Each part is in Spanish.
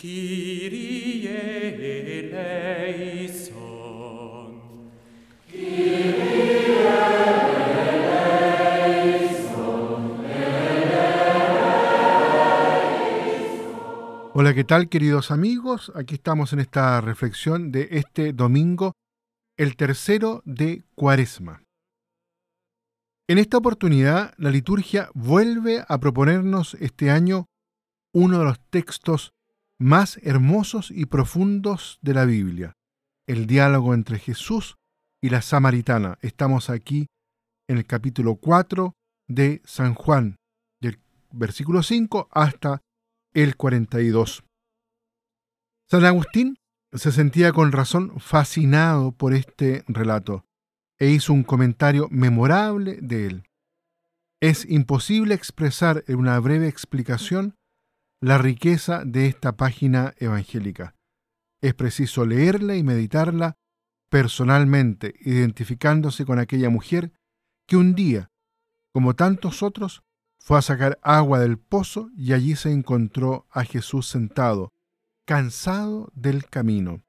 Kyrie eleison. Hola, ¿qué tal queridos amigos? Aquí estamos en esta reflexión de este domingo, el tercero de Cuaresma. En esta oportunidad, la liturgia vuelve a proponernos este año uno de los textos más hermosos y profundos de la Biblia, el diálogo entre Jesús y la samaritana. Estamos aquí en el capítulo 4 de San Juan, del versículo 5 hasta el 42. San Agustín se sentía con razón fascinado por este relato e hizo un comentario memorable de él. Es imposible expresar en una breve explicación la riqueza de esta página evangélica. Es preciso leerla y meditarla personalmente, identificándose con aquella mujer que un día, como tantos otros, fue a sacar agua del pozo y allí se encontró a Jesús sentado, cansado del camino,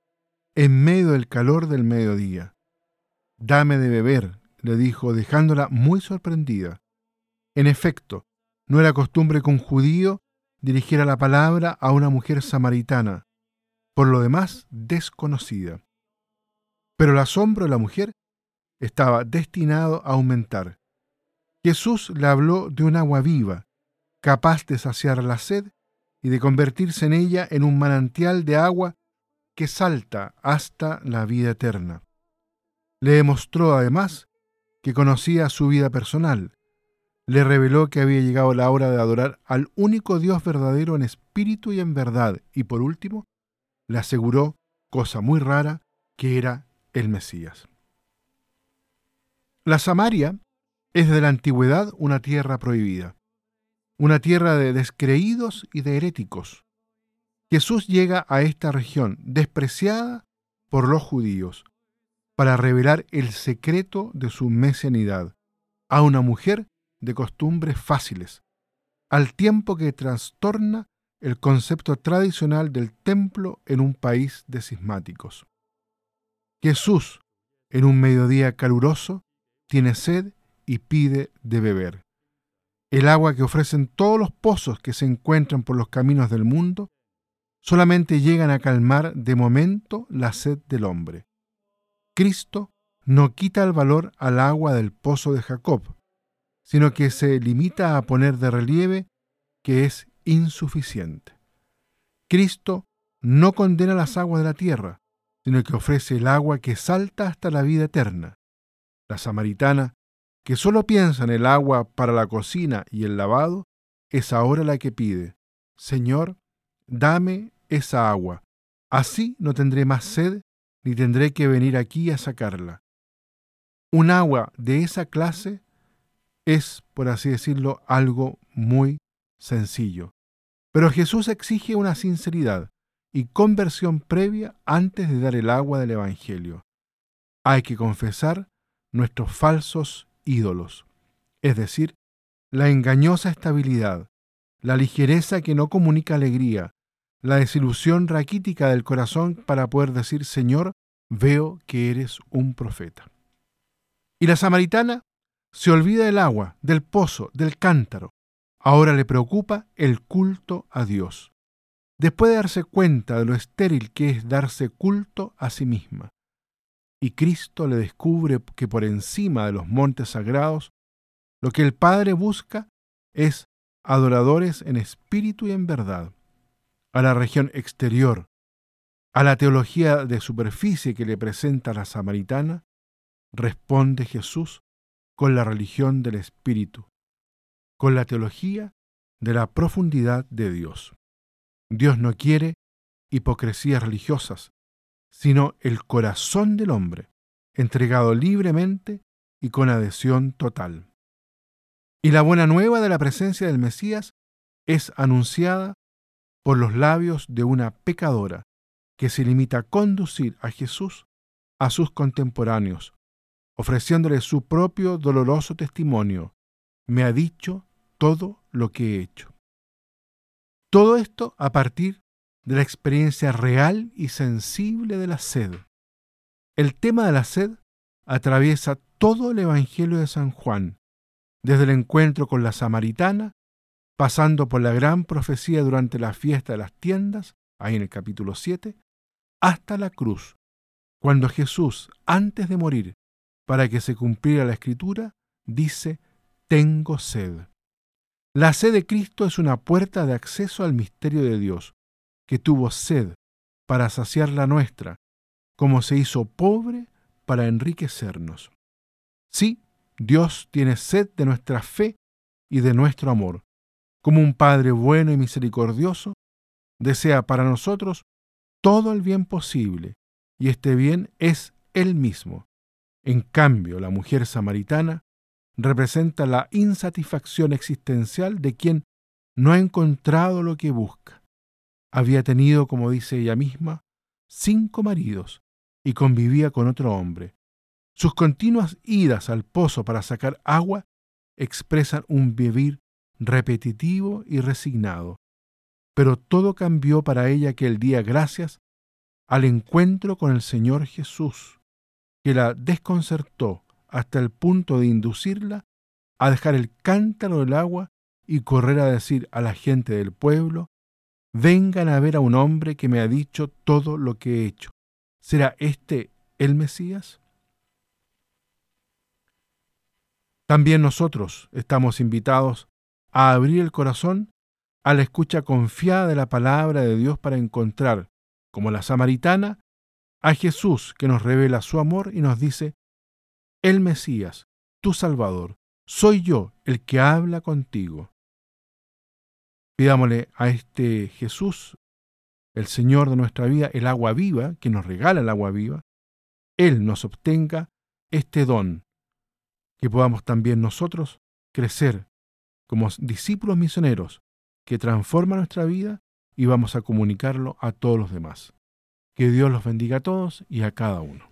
en medio del calor del mediodía. Dame de beber, le dijo, dejándola muy sorprendida. En efecto, no era costumbre que un judío dirigiera la palabra a una mujer samaritana, por lo demás desconocida. Pero el asombro de la mujer estaba destinado a aumentar. Jesús le habló de un agua viva, capaz de saciar la sed y de convertirse en ella en un manantial de agua que salta hasta la vida eterna. Le demostró además que conocía su vida personal. Le reveló que había llegado la hora de adorar al único Dios verdadero en espíritu y en verdad. Y por último, le aseguró, cosa muy rara, que era el Mesías. La Samaria es de la antigüedad una tierra prohibida, una tierra de descreídos y de heréticos. Jesús llega a esta región despreciada por los judíos para revelar el secreto de su mesianidad a una mujer de costumbres fáciles, al tiempo que trastorna el concepto tradicional del templo en un país de cismáticos. Jesús, en un mediodía caluroso, tiene sed y pide de beber. El agua que ofrecen todos los pozos que se encuentran por los caminos del mundo solamente llegan a calmar de momento la sed del hombre. Cristo no quita el valor al agua del pozo de Jacob, sino que se limita a poner de relieve que es insuficiente. Cristo no condena las aguas de la tierra, sino que ofrece el agua que salta hasta la vida eterna. La samaritana que solo piensa en el agua para la cocina y el lavado, es ahora la que pide, Señor, dame esa agua, así no tendré más sed ni tendré que venir aquí a sacarla. Un agua de esa clase es, por así decirlo, algo muy sencillo. Pero Jesús exige una sinceridad y conversión previa antes de dar el agua del Evangelio. Hay que confesar nuestros falsos ídolos, es decir, la engañosa estabilidad, la ligereza que no comunica alegría, la desilusión raquítica del corazón para poder decir, Señor, veo que eres un profeta. Y la samaritana se olvida del agua, del pozo, del cántaro. Ahora le preocupa el culto a Dios. Después de darse cuenta de lo estéril que es darse culto a sí misma y Cristo le descubre que por encima de los montes sagrados, lo que el Padre busca es adoradores en espíritu y en verdad. A la región exterior, a la teología de superficie que le presenta la samaritana, responde Jesús con la religión del espíritu, con la teología de la profundidad de Dios. Dios no quiere hipocresías religiosas, sino el corazón del hombre, entregado libremente y con adhesión total. Y la buena nueva de la presencia del Mesías es anunciada por los labios de una pecadora que se limita a conducir a Jesús a sus contemporáneos, ofreciéndole su propio doloroso testimonio. Me ha dicho todo lo que he hecho. Todo esto a partir de la experiencia real y sensible de la sed. El tema de la sed atraviesa todo el Evangelio de San Juan, desde el encuentro con la samaritana, pasando por la gran profecía durante la fiesta de las tiendas, ahí en el capítulo 7, hasta la cruz, cuando Jesús, antes de morir, para que se cumpliera la escritura, dice, tengo sed. La sed de Cristo es una puerta de acceso al misterio de Dios, que tuvo sed para saciar la nuestra, como se hizo pobre para enriquecernos. Sí, Dios tiene sed de nuestra fe y de nuestro amor. Como un Padre bueno y misericordioso, desea para nosotros todo el bien posible, y este bien es Él mismo. En cambio, la mujer samaritana representa la insatisfacción existencial de quien no ha encontrado lo que busca. Había tenido, como dice ella misma, cinco maridos y convivía con otro hombre. Sus continuas idas al pozo para sacar agua expresan un vivir repetitivo y resignado. Pero todo cambió para ella aquel día gracias al encuentro con el Señor Jesús, que la desconcertó hasta el punto de inducirla a dejar el cántaro del agua y correr a decir a la gente del pueblo, vengan a ver a un hombre que me ha dicho todo lo que he hecho. ¿Será este el Mesías? También nosotros estamos invitados a abrir el corazón a la escucha confiada de la palabra de Dios para encontrar, como la samaritana, a Jesús que nos revela su amor y nos dice, el Mesías, tu Salvador, soy yo el que habla contigo. Pidámosle a este Jesús, el Señor de nuestra vida, el agua viva, que nos regala el agua viva, Él nos obtenga este don, que podamos también nosotros crecer como discípulos misioneros que transforman nuestra vida y vamos a comunicarlo a todos los demás. Que Dios los bendiga a todos y a cada uno.